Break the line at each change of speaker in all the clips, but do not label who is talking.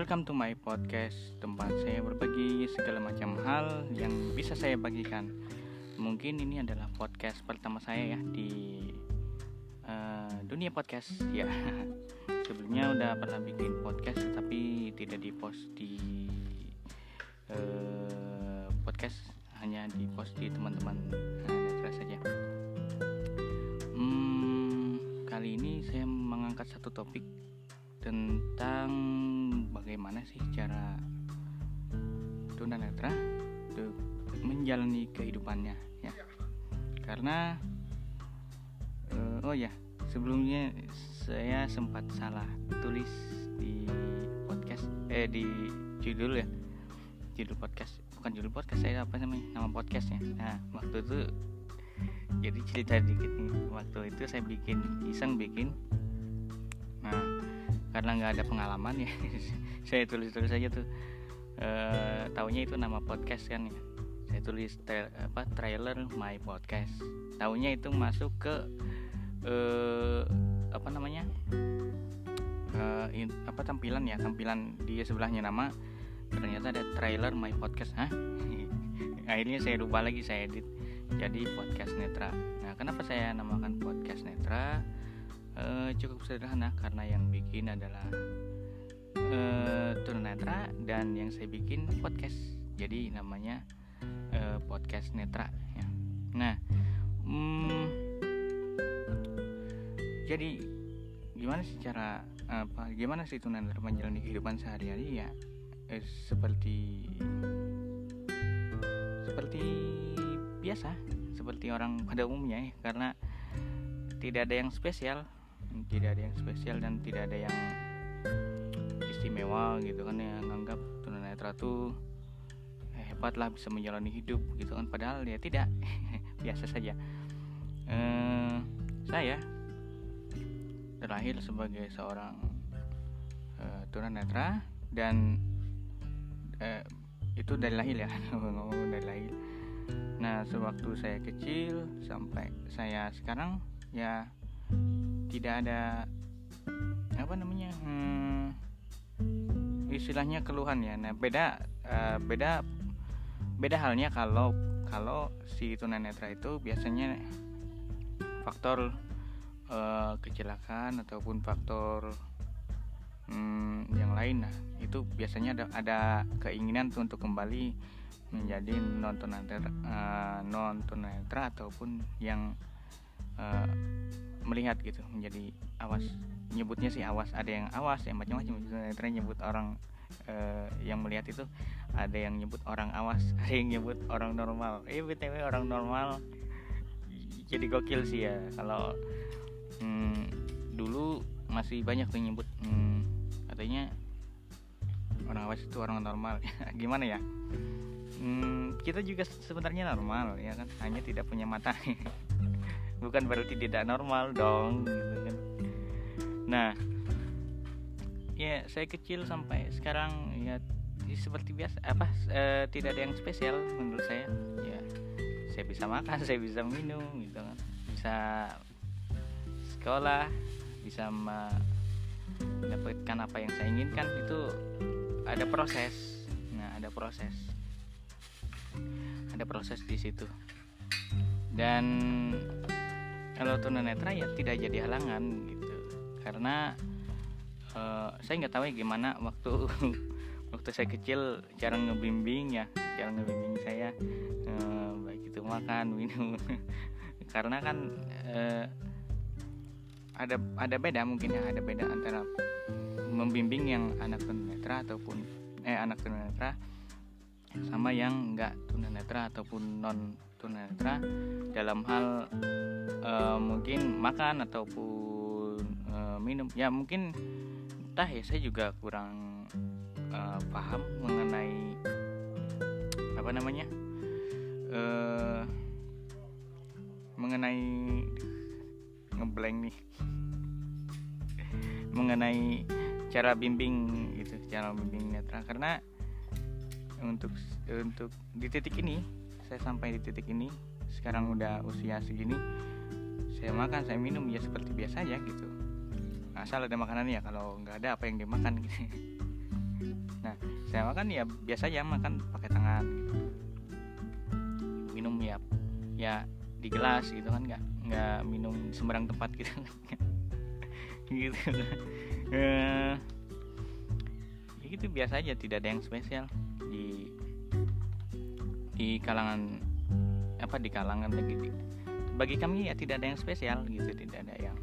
welcome to my podcast Tempat saya berbagi segala macam hal yang bisa saya bagikan. Mungkin ini adalah podcast pertama saya ya di uh, dunia podcast ya. Sebelumnya udah pernah bikin podcast tapi tidak di post di uh, podcast Hanya di post di teman-teman nah, saja. Hmm, Kali ini saya mengangkat satu topik tentang bagaimana sih cara tunanetra untuk menjalani kehidupannya ya. Karena uh, oh ya sebelumnya saya sempat salah tulis di podcast eh di judul ya judul podcast bukan judul podcast saya apa namanya nama podcastnya nah waktu itu jadi cerita dikit nih. Waktu itu saya bikin iseng bikin. Nah karena nggak ada pengalaman ya saya tulis tulis aja tuh. E, taunya itu nama podcast kan ya. Saya tulis tra apa trailer my podcast. Taunya itu masuk ke e, apa namanya? E, in, apa tampilan ya tampilan di sebelahnya nama. Ternyata ada trailer my podcast hah? Akhirnya saya lupa lagi saya edit jadi podcast netra. Nah kenapa saya namakan podcast netra uh, cukup sederhana karena yang bikin adalah uh, tunanetra dan yang saya bikin podcast. Jadi namanya uh, podcast netra ya. nah hmm, jadi gimana sih cara apa gimana sih tunanetra menjalani kehidupan sehari-hari? Ya eh, seperti seperti biasa seperti orang pada umumnya ya. Karena tidak ada yang spesial tidak ada yang spesial dan tidak ada yang istimewa gitu kan yang nganggap tunanetra tuh hebat lah bisa menjalani hidup gitu kan. Padahal ya tidak biasa saja. Eh, saya terlahir sebagai seorang eh, tunanetra dan eh, itu dari lahir ya ngomong dari lahir. Nah sewaktu saya kecil sampai saya sekarang ya tidak ada apa namanya hmm, istilahnya keluhan ya. Nah beda uh, beda beda halnya kalau kalau si tunanetra itu biasanya faktor uh, kecelakaan ataupun faktor hmm, yang lain. Nah itu biasanya ada, ada keinginan untuk kembali menjadi non tunanetra uh, non tunanetra ataupun yang melihat gitu menjadi awas. Nyebutnya sih awas ada yang awas yang macam-macam. Tren nyebut orang uh, yang melihat itu ada yang nyebut orang awas ada yang nyebut orang normal. Eh btw orang normal jadi gokil sih ya. Kalau hmm, dulu masih banyak tuh nyebut hmm, katanya orang awas itu orang normal. Gimana ya? Hmm, kita juga sebenarnya normal ya kan? Hanya tidak punya mata bukan berarti tidak normal dong gitu kan. Nah ya saya kecil sampai sekarang ya seperti biasa apa e, tidak ada yang spesial menurut saya. Ya saya bisa makan saya bisa minum gitu kan. Bisa sekolah bisa mendapatkan apa yang saya inginkan itu ada proses. Nah ada proses. Ada proses di situ. Dan kalau tunanetra ya tidak jadi halangan gitu. Karena uh, saya nggak tahu ya gimana waktu waktu saya kecil cara ngebimbing ya cara ngebimbing saya uh, baik itu makan minum. Karena kan uh, ada ada beda mungkin ya ada beda antara membimbing yang anak tunanetra ataupun eh anak tunanetra sama yang enggak tunanetra ataupun non tunanetra dalam hal uh, mungkin makan ataupun uh, minum. Ya mungkin entah ya saya juga kurang uh, paham mengenai apa namanya uh, mengenai ngeblank nih. Mengenai cara bimbing gitu cara bimbing netra. Karena untuk untuk di titik ini saya sampai di titik ini sekarang udah usia segini saya makan saya minum ya seperti biasa aja gitu. Asal ada makanan ya kalau nggak ada apa yang dimakan gitu. Nah saya makan ya biasa aja makan pakai tangan gitu. Minum ya ya di gelas gitu kan nggak nggak minum sembarang tempat gitu. Gitu. Uh, ya gitu biasa aja tidak ada yang spesial di di kalangan apa di kalangan lagi di, bagi kami ya tidak ada yang spesial gitu tidak ada yang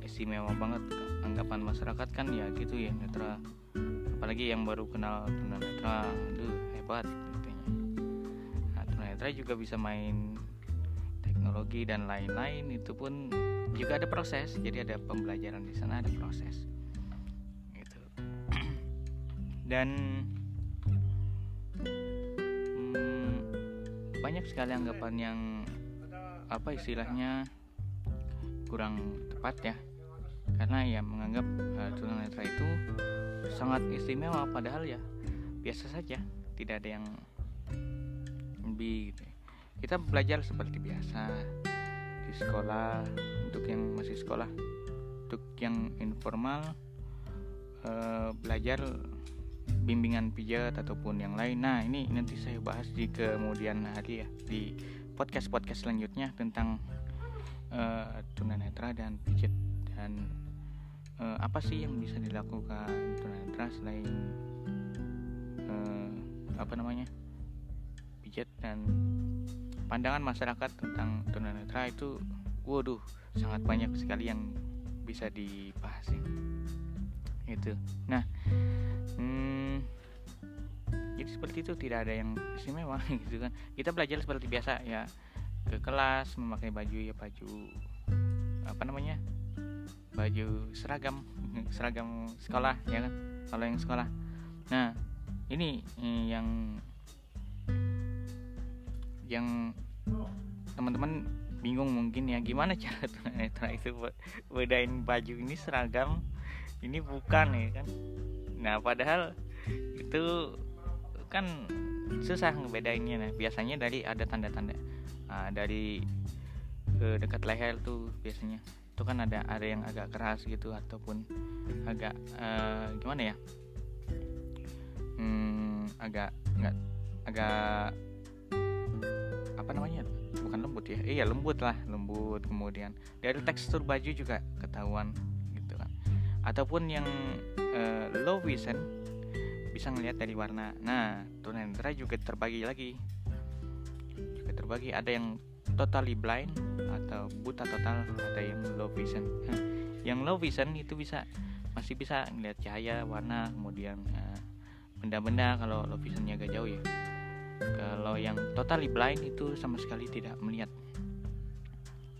istimewa banget anggapan masyarakat kan ya gitu ya netra apalagi yang baru kenal tunanetra aduh hebat katanya nah tunanetra juga bisa main teknologi dan lain-lain itu pun juga ada proses jadi ada pembelajaran di sana ada proses gitu. Dan banyak sekali anggapan yang apa istilahnya kurang tepat ya karena ya menganggap uh, tunanetra itu sangat istimewa padahal ya biasa saja tidak ada yang lebih gitu. Ya. kita belajar seperti biasa di sekolah untuk yang masih sekolah untuk yang informal uh, belajar bimbingan pijat ataupun yang lain. Nah ini nanti saya bahas di kemudian hari ya di podcast podcast selanjutnya tentang uh, tunanetra dan pijat. Dan uh, apa sih yang bisa dilakukan tunanetra selain uh, apa namanya pijat dan pandangan masyarakat tentang tunanetra itu waduh sangat banyak sekali yang bisa dibahas itu nah hmm, jadi seperti itu tidak ada yang istimewa gitu kan. Kita belajar seperti biasa ya. Ke kelas memakai baju ya baju apa namanya baju seragam seragam sekolah ya kan kalau yang sekolah. Nah ini eh, yang yang teman-teman bingung mungkin ya. Gimana cara tunanetra itu bedain baju ini seragam ini bukan ya kan. Nah padahal itu kan susah ngebedainnya nah. Biasanya dari ada tanda-tanda. Nah, dari ke dekat leher tuh biasanya. Itu kan ada ada yang agak keras gitu ataupun agak uh, gimana ya? Hmm, agak nggak agak apa namanya? Bukan lembut ya? Iya lembut lah lembut kemudian. Dari tekstur baju juga ketahuan gitu kan. Ataupun yang uh, low vision bisa ngelihat dari warna. Nah tunanetra juga terbagi lagi. Juga terbagi. Ada yang totally blind atau buta total ada yang low vision. Yang low vision itu bisa masih bisa melihat cahaya warna kemudian uh, benda-benda kalau low visionnya agak jauh ya. Kalau yang totally blind itu sama sekali tidak melihat.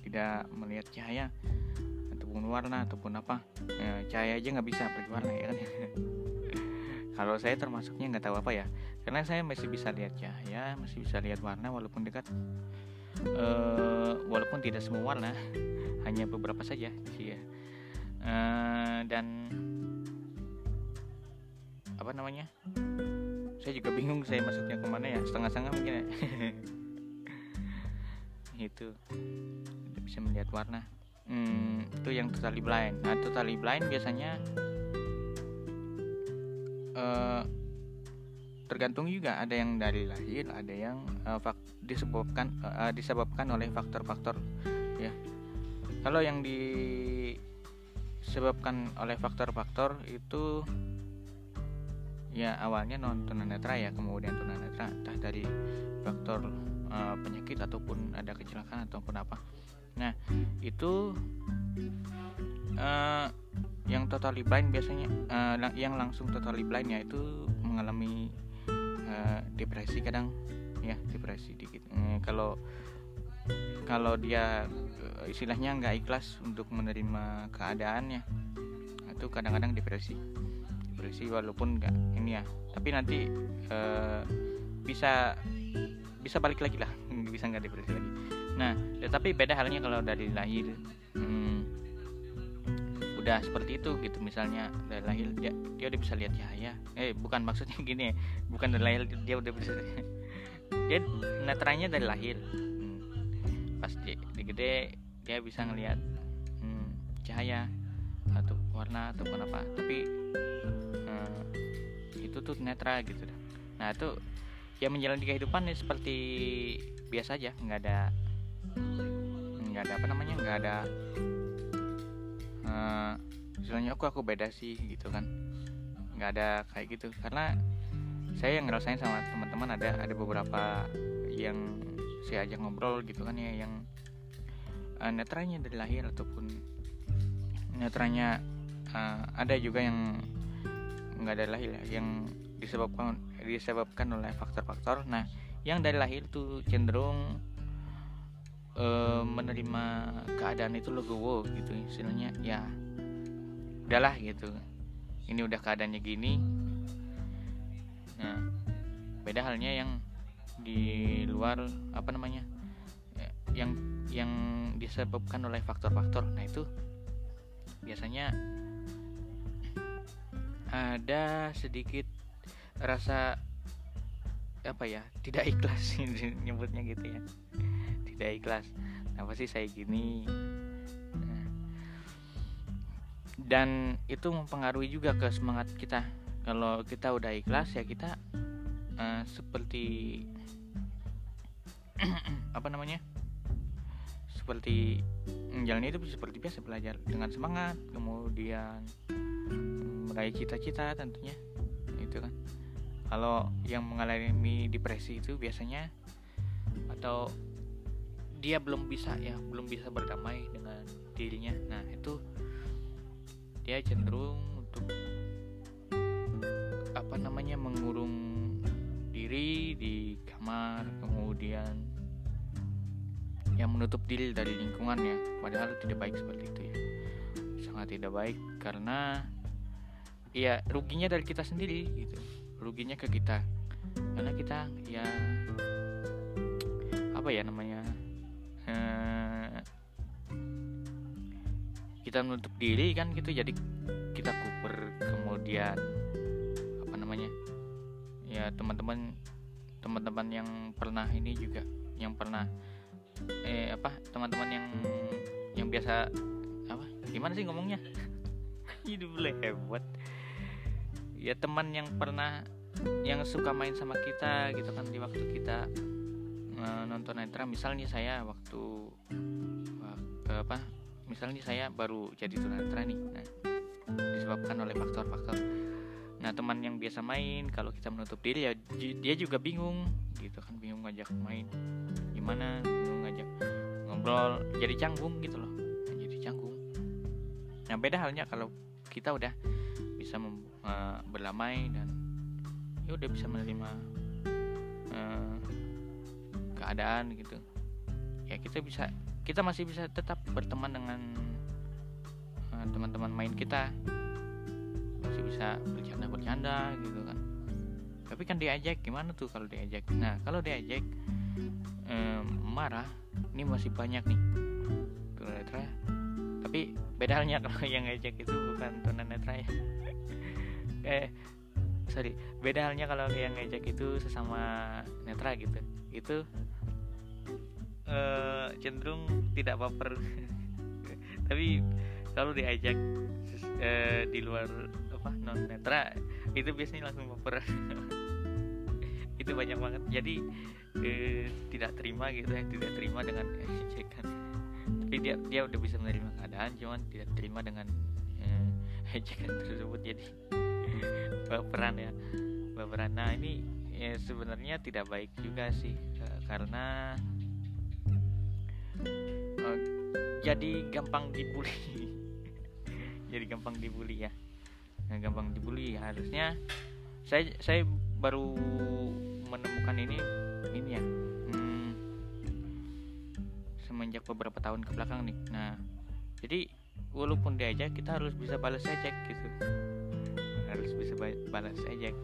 Tidak melihat cahaya ataupun warna ataupun apa. Ya, cahaya aja nggak bisa pergi warna ya kan kalau saya termasuknya nggak tahu apa ya karena saya masih bisa lihat cahaya masih bisa lihat warna walaupun dekat. Uh, walaupun tidak semua warna hanya beberapa saja sih ya. Uh, dan apa namanya? Saya juga bingung saya masuknya ke mana ya setengah-setengah mungkin ya. Itu bisa melihat warna. Hmm, itu yang totally blind. Nah totally blind biasanya uh, tergantung juga ada yang dari lahir ada yang uh, disebabkan uh, disebabkan oleh faktor-faktor ya. Kalau yang disebabkan oleh faktor-faktor itu ya awalnya non tunanetra ya kemudian tunanetra entah dari faktor uh, penyakit ataupun ada kecelakaan ataupun apa. Nah itu uh, yang totally blind biasanya uh, yang langsung totally blind ya itu mengalami uh, depresi kadang ya depresi dikit. Uh, kalau kalau dia istilahnya nggak ikhlas untuk menerima keadaannya itu kadang-kadang depresi. Depresi walaupun nggak ini ya tapi nanti uh, bisa bisa balik lagi lah bisa nggak depresi lagi. Nah tetapi beda halnya kalau dari lahir hmm, udah seperti itu gitu. Misalnya dari lahir dia dia udah bisa lihat cahaya. Eh bukan maksudnya gini bukan dari lahir dia udah bisa dia netranya dari lahir hmm. pas dia, dia gede dia bisa ngelihat hmm, cahaya atau warna ataupun apa. Tapi hmm, itu tuh netra gitu nah itu ya menjalani kehidupan ya seperti biasa aja. Nggak ada nggak ada apa namanya nggak ada uh, istilahnya aku aku beda sih gitu kan. Nggak ada kayak gitu. Karena saya yang ngerasain sama teman-teman ada ada beberapa yang saya ajak ngobrol gitu kan ya yang uh, netranya dari lahir ataupun netranya uh, ada juga yang nggak dari lahir ya, yang disebabkan disebabkan oleh faktor-faktor. Nah yang dari lahir tuh cenderung uh, menerima keadaan itu legowo gitu istilahnya ya. Udahlah gitu. Ini udah keadaannya gini. Nah beda halnya yang di luar apa namanya yang yang disebabkan oleh faktor-faktor. Nah itu biasanya ada sedikit rasa apa ya tidak ikhlas nyebutnya gitu ya tidak ikhlas. Apa sih saya gini? Dan itu mempengaruhi juga ke semangat kita. Kalau kita udah ikhlas ya kita uh, seperti apa namanya? Seperti menjalani itu seperti biasa belajar dengan semangat kemudian meraih cita-cita tentunya. Itu kan. Kalau yang mengalami depresi itu biasanya atau dia belum bisa ya belum bisa berdamai dengan dirinya. Nah itu dia cenderung untuk apa namanya mengurung diri di kamar kemudian yang menutup diri dari lingkungannya padahal tidak baik seperti itu ya. Sangat tidak baik karena ya ruginya dari kita sendiri gitu. Ruginya ke kita. Karena kita ya apa ya namanya kita menutup diri kan gitu jadi kita kuper kemudian apa namanya ya teman-teman teman-teman yang pernah ini juga yang pernah eh apa teman-teman yang yang biasa apa gimana sih ngomongnya? Hidup hebat ya teman yang pernah yang suka main sama kita gitu kan di waktu kita uh, nonton netra misalnya saya waktu uh, apa misalnya saya baru jadi tunanetra nih nah, disebabkan oleh faktor-faktor. Nah teman yang biasa main kalau kita menutup diri ya dia juga bingung gitu kan bingung ngajak main gimana ngajak ngobrol jadi canggung gitu loh jadi canggung. Yang beda halnya kalau kita udah bisa mem, uh, berlamai dan ya udah bisa menerima uh, keadaan gitu. Ya kita bisa kita masih bisa tetap berteman dengan uh, teman-teman main kita. Masih bisa bercanda-bercanda gitu kan. Tapi kan diajak gimana tuh kalau diajak? Nah kalau diajak um, marah ini masih banyak nih. Tunanetra. Tapi beda halnya kalau yang ngejek itu bukan tunanetra ya. Eh sorry. Beda halnya kalau yang ngejek itu sesama netra gitu. Itu uh, cenderung tidak baper. Tapi kalau diajak uh, di luar apa non netra itu biasanya langsung baper. Itu banyak banget. Jadi eh, tidak terima gitu ya tidak terima dengan ejekan. Tapi dia dia udah bisa menerima keadaan cuman tidak terima dengan eh, ejekan tersebut. Jadi baperan ya baperan. Nah ini ya, sebenarnya tidak baik juga sih karena uh, jadi gampang dibully. Jadi gampang dibully ya. Nah, gampang dibully. Harusnya saya saya baru menemukan ini ini ya. Hmm, semenjak beberapa tahun ke belakang nih. Nah jadi walaupun diajak kita harus bisa balas ejek gitu. Harus bisa balas ejek.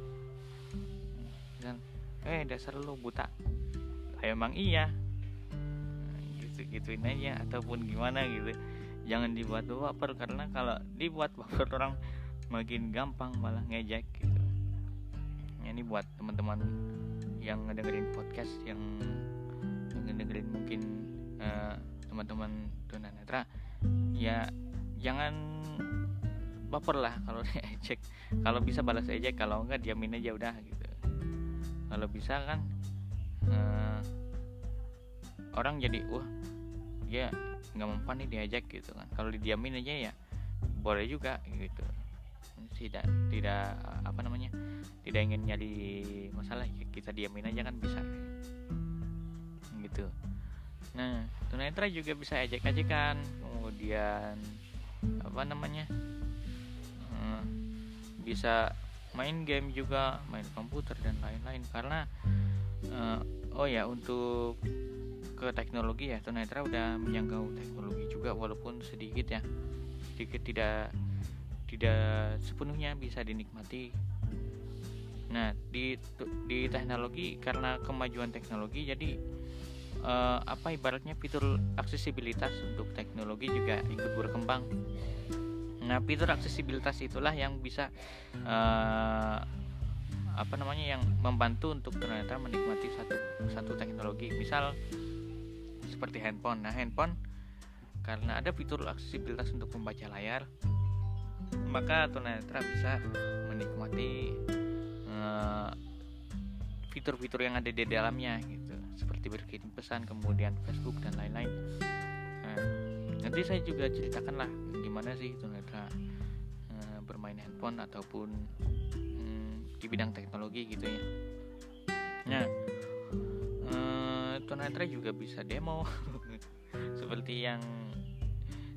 Dan eh dasar lu buta. Lah emang iya gitu gituin aja ataupun gimana gitu. Jangan dibuat baper karena kalau dibuat baper orang makin gampang malah ngejek gitu. Ini buat teman-teman yang ngedengerin podcast yang ngedengerin mungkin uh, teman-teman tunanetra ya jangan baper lah kalau diejek kalau bisa balas ejek kalau enggak diamin aja udah gitu. Kalau bisa kan uh, orang jadi wah dia nggak mempan nih diajak gitu kan. Kalau didiamin aja ya boleh juga gitu. Tidak tidak apa namanya tidak ingin nyari masalah. Ya kita diamin aja kan bisa. Gitu. Nah tunanetra juga bisa ejek-ejekan kemudian apa namanya hmm, bisa main game juga main komputer dan lain-lain. Karena uh, oh ya untuk ke teknologi ya tunanetra udah menjangkau teknologi juga walaupun sedikit ya sedikit tidak tidak sepenuhnya bisa dinikmati. Nah, di di teknologi karena kemajuan teknologi jadi eh, apa ibaratnya fitur aksesibilitas untuk teknologi juga ikut berkembang. Nah, fitur aksesibilitas itulah yang bisa eh, apa namanya yang membantu untuk ternyata menikmati satu satu teknologi. Misal seperti handphone. Nah, handphone karena ada fitur aksesibilitas untuk membaca layar, maka tunanetra bisa menikmati uh, fitur-fitur yang ada di dalamnya gitu. Seperti berkirim pesan kemudian Facebook dan lain-lain. Nah, nanti saya juga ceritakan lah gimana sih tunanetra uh, bermain handphone ataupun um, di bidang teknologi gitu ya. Nah tunanetra juga bisa demo seperti yang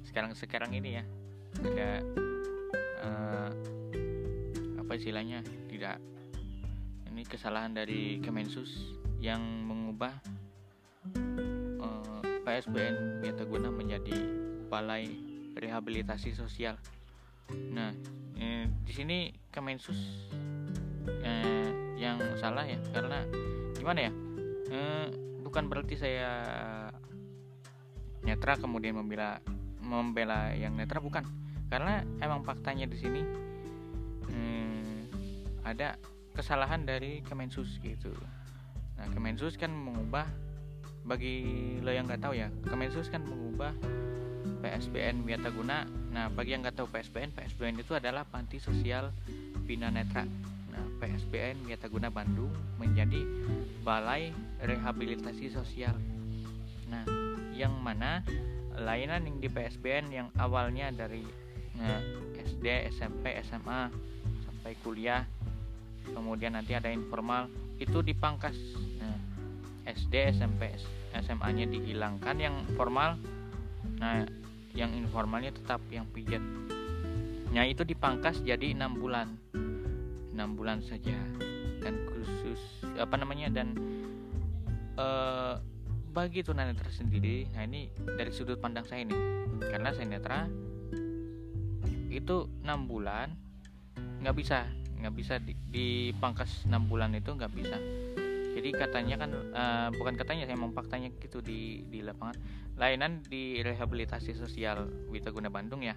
sekarang-sekarang ini ya ada uh, apa istilahnya tidak ini kesalahan dari Kemensus yang mengubah uh, eh, PSBN Guna menjadi Balai Rehabilitasi Sosial. Nah, eh, di sini Kemensus eh, yang salah ya karena gimana ya? Eh, bukan berarti saya netra kemudian membela membela yang netra bukan. Karena emang faktanya di sini hmm, ada kesalahan dari Kemensus gitu. Nah Kemensus kan mengubah bagi lo yang nggak tahu ya Kemensus kan mengubah PSBN Wiataguna. Nah bagi yang nggak tahu PSBN PSBN itu adalah Panti Sosial Bina Netra nah PSBN Wiataguna Bandung menjadi Balai Rehabilitasi Sosial. Nah yang mana layanan yang di PSBN yang awalnya dari nah, SD SMP SMA sampai kuliah kemudian nanti ada informal itu dipangkas. Nah, SD SMP SMA nya dihilangkan yang formal. Nah yang informalnya tetap yang pijat. Nah itu dipangkas jadi enam bulan. Enam bulan saja. Dan khusus apa namanya dan uh, bagi tunanetra sendiri nah ini dari sudut pandang saya ini karena saya netra itu enam bulan nggak bisa nggak bisa dipangkas enam bulan itu nggak bisa. Jadi katanya kan uh, bukan katanya saya faktanya gitu di di lapangan. Layanan di rehabilitasi sosial Witaguna Bandung ya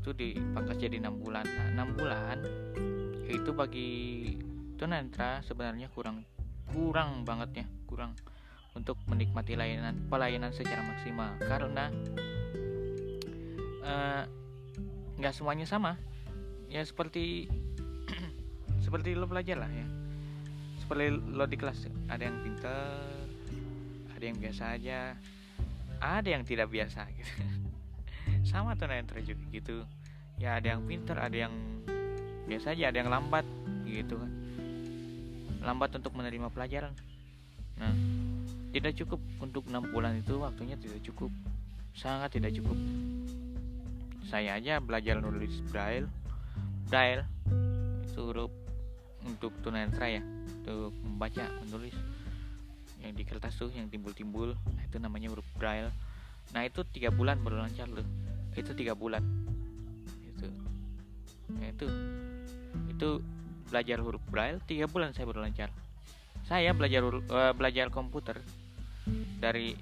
itu dipangkas jadi enam bulan. Nah enam bulan itu bagi tunanetra sebenarnya kurang kurang banget ya kurang untuk menikmati layanan pelayanan secara maksimal. Karena uh, nggak semuanya sama. Ya seperti seperti lo belajar lah ya. Seperti lo di kelas ada yang pinter ada yang biasa aja ada yang tidak biasa gitu. Sama tuh yang juga gitu. Ya ada yang pinter ada yang biasa aja ada yang lambat gitu kan. Lambat untuk menerima pelajaran nah tidak cukup untuk enam bulan itu waktunya tidak cukup. Sangat tidak cukup. Saya aja belajar nulis braille. Braille itu huruf untuk tunanetra ya untuk membaca menulis. Yang di kertas tuh yang timbul-timbul nah, itu namanya huruf braille. Nah itu tiga bulan baru lancar loh. Itu tiga bulan. Itu. Nah, itu. Itu belajar huruf braille tiga bulan saya baru lancar saya belajar uh, belajar komputer dari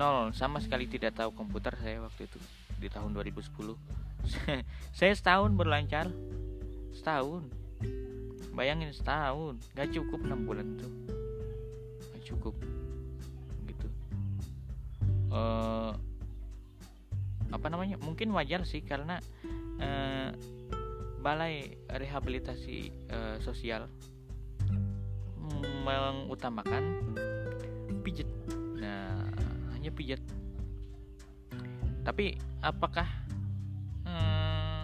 nol sama sekali tidak tahu komputer saya waktu itu di tahun 2010 saya setahun berlancar. Setahun. Bayangin setahun. Gak cukup enam bulan itu gak cukup. Gitu. Uh, apa namanya? Mungkin wajar sih karena uh, balai rehabilitasi uh, sosial mengutamakan pijat. Nah hanya pijat. Tapi apakah hmm,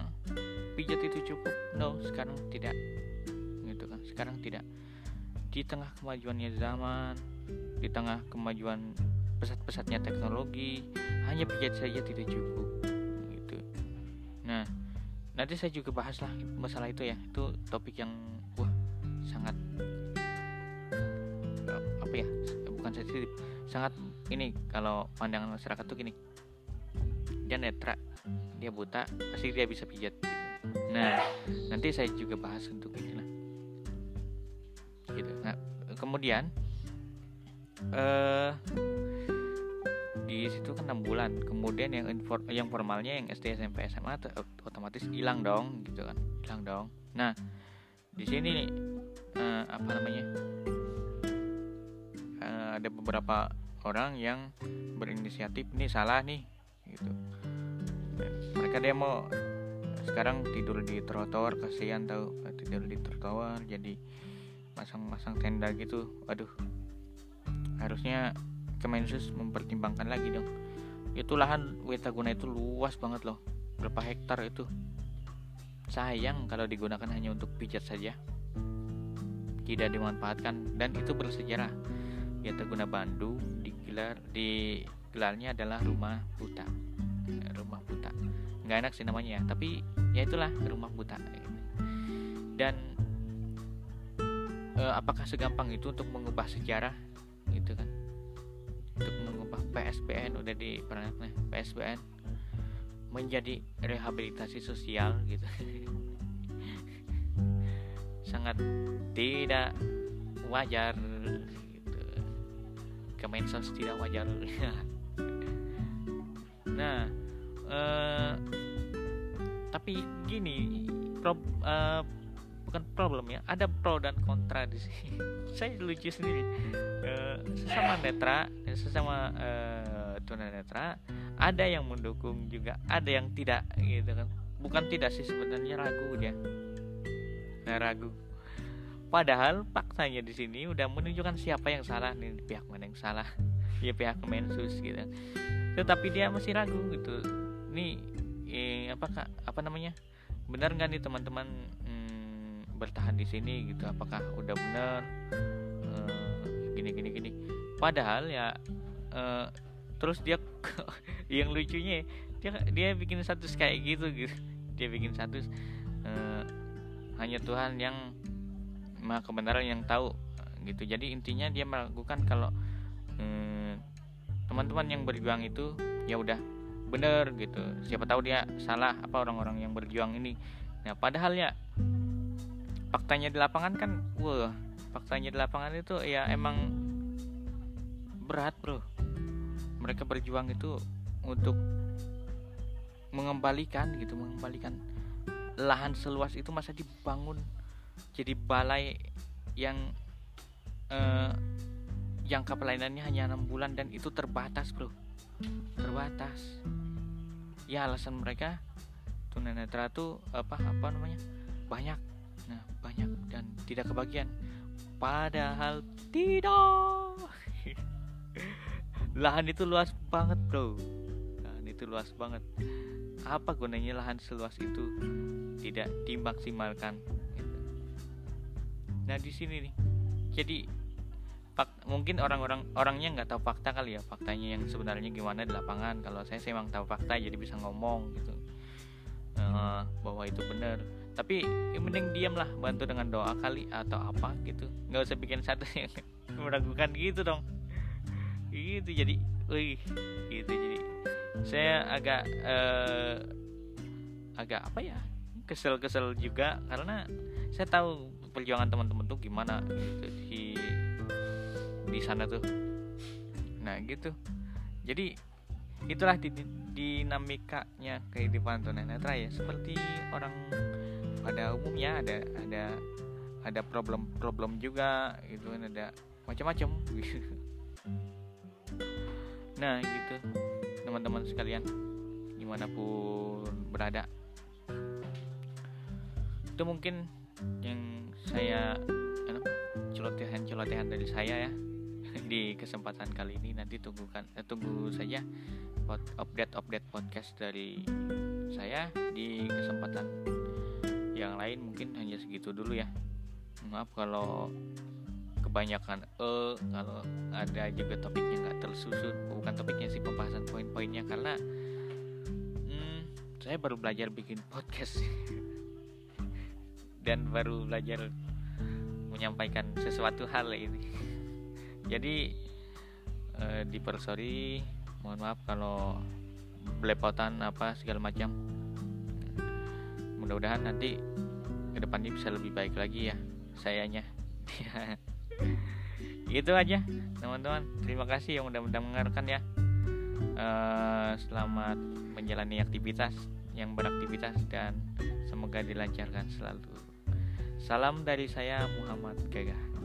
pijat itu cukup? No sekarang tidak. Gitu kan sekarang tidak. Di tengah kemajuannya zaman di tengah kemajuan pesat-pesatnya teknologi hanya pijat saja tidak cukup. Gitu. Nah nanti saya juga bahas lah masalah itu ya. Itu topik yang wah sangat sensitif sangat ini kalau pandangan masyarakat tuh gini. Dia netra dia buta pasti dia bisa pijat. Nah nanti saya juga bahas untuk ini lah gitu. Nah kemudian eh di situ kan enam bulan. Kemudian yang infor, yang formalnya yang SD SMP SMA otomatis hilang dong gitu kan. Hilang dong. Nah di sini eh, apa namanya ada beberapa orang yang berinisiatif ini salah nih gitu. Mereka demo sekarang tidur di trotoar kasihan tahu tidur di trotoar jadi masang-masang tenda gitu. Aduh harusnya Kemensus mempertimbangkan lagi dong. Itu lahan Wetaguna itu luas banget loh. Berapa hektar itu? Sayang kalau digunakan hanya untuk pijat saja. Tidak dimanfaatkan dan itu bersejarah Wetaguna Bandung digelar di gelarnya adalah rumah buta. Rumah buta. Nggak enak sih namanya ya tapi ya itulah rumah buta. Dan e, apakah segampang itu untuk mengubah sejarah? Gitu kan. Untuk mengubah PSBN udah di nih PSBN menjadi rehabilitasi sosial gitu. Sangat tidak wajar Kemensos tidak wajar nah uh, tapi gini pro, uh, bukan problem ya ada pro dan kontra di sini. Saya lucu sendiri. Uh, sesama netra sesama uh, tunanetra ada yang mendukung juga ada yang tidak gitu kan. Bukan tidak sih sebenarnya ragu dia. Nah ragu padahal faktanya di sini udah menunjukkan siapa yang salah nih pihak mana yang salah. Ya pihak Kemensus gitu. Tetapi dia masih ragu gitu. Ini eh, apa kak? Apa namanya? Benar nggak nih teman-teman hmm, bertahan di sini gitu? Apakah udah benar? Uh, gini gini gini. Padahal ya uh, terus dia yang lucunya dia dia bikin status kayak gitu gitu. Dia bikin status uh, hanya Tuhan yang maha kebenaran yang tahu gitu. Jadi intinya dia melakukan kalau teman-teman yang berjuang itu ya udah bener gitu. Siapa tahu dia salah apa orang-orang yang berjuang ini. Nah padahal ya faktanya di lapangan kan wah faktanya di lapangan itu ya emang berat bro. Mereka berjuang itu untuk mengembalikan gitu mengembalikan lahan seluas itu masa dibangun jadi balai yang eh, jangka pelayanannya hanya enam bulan dan itu terbatas bro. Terbatas. Ya alasan mereka tunanetra tuh apa apa namanya? Banyak. Nah banyak dan tidak kebagian. Padahal tidak. Lahan itu luas banget bro. Lahan itu luas banget. Apa gunanya lahan seluas itu tidak dimaksimalkan nah di sini nih. Jadi fak, mungkin orang-orang orangnya nggak tahu fakta kali ya faktanya yang sebenarnya gimana di lapangan. Kalau saya sih emang tahu fakta jadi bisa ngomong gitu. Uh, bahwa itu benar. Tapi yang mending diam lah bantu dengan doa kali atau apa gitu. Nggak usah bikin satu yang meragukan gitu dong. Gitu jadi wih gitu jadi. Saya agak uh, agak apa ya kesel-kesel juga karena saya tahu perjuangan teman-teman tuh gimana gitu di di sana tuh. Nah gitu. Jadi itulah dinamikanya kehidupan tunanetra ya. Seperti orang pada umumnya ada ada ada problem-problem juga gitu kan ada macam-macam. Nah gitu. Teman-teman sekalian di mana pun berada. Itu mungkin yang saya celotehan-celotehan dari saya ya. Di kesempatan kali ini nanti tunggukan eh, tunggu saja update-update podcast dari saya di kesempatan yang lain. Mungkin hanya segitu dulu ya. Maaf kalau kebanyakan eh kalau ada juga topiknya nggak tersusun. Bukan topiknya sih pembahasan poin-poinnya. Karena hmm, saya baru belajar bikin podcast dan baru belajar menyampaikan sesuatu hal ini. Jadi eh, dipersori mohon maaf kalau belepotan apa segala macam. Mudah-mudahan nanti ke depannya bisa lebih baik lagi ya sayanya. Gitu aja teman-teman. Terima kasih yang udah mendengarkan ya. Uh, selamat menjalani aktivitas yang beraktivitas dan semoga dilancarkan selalu salam dari saya Muhammad Gagah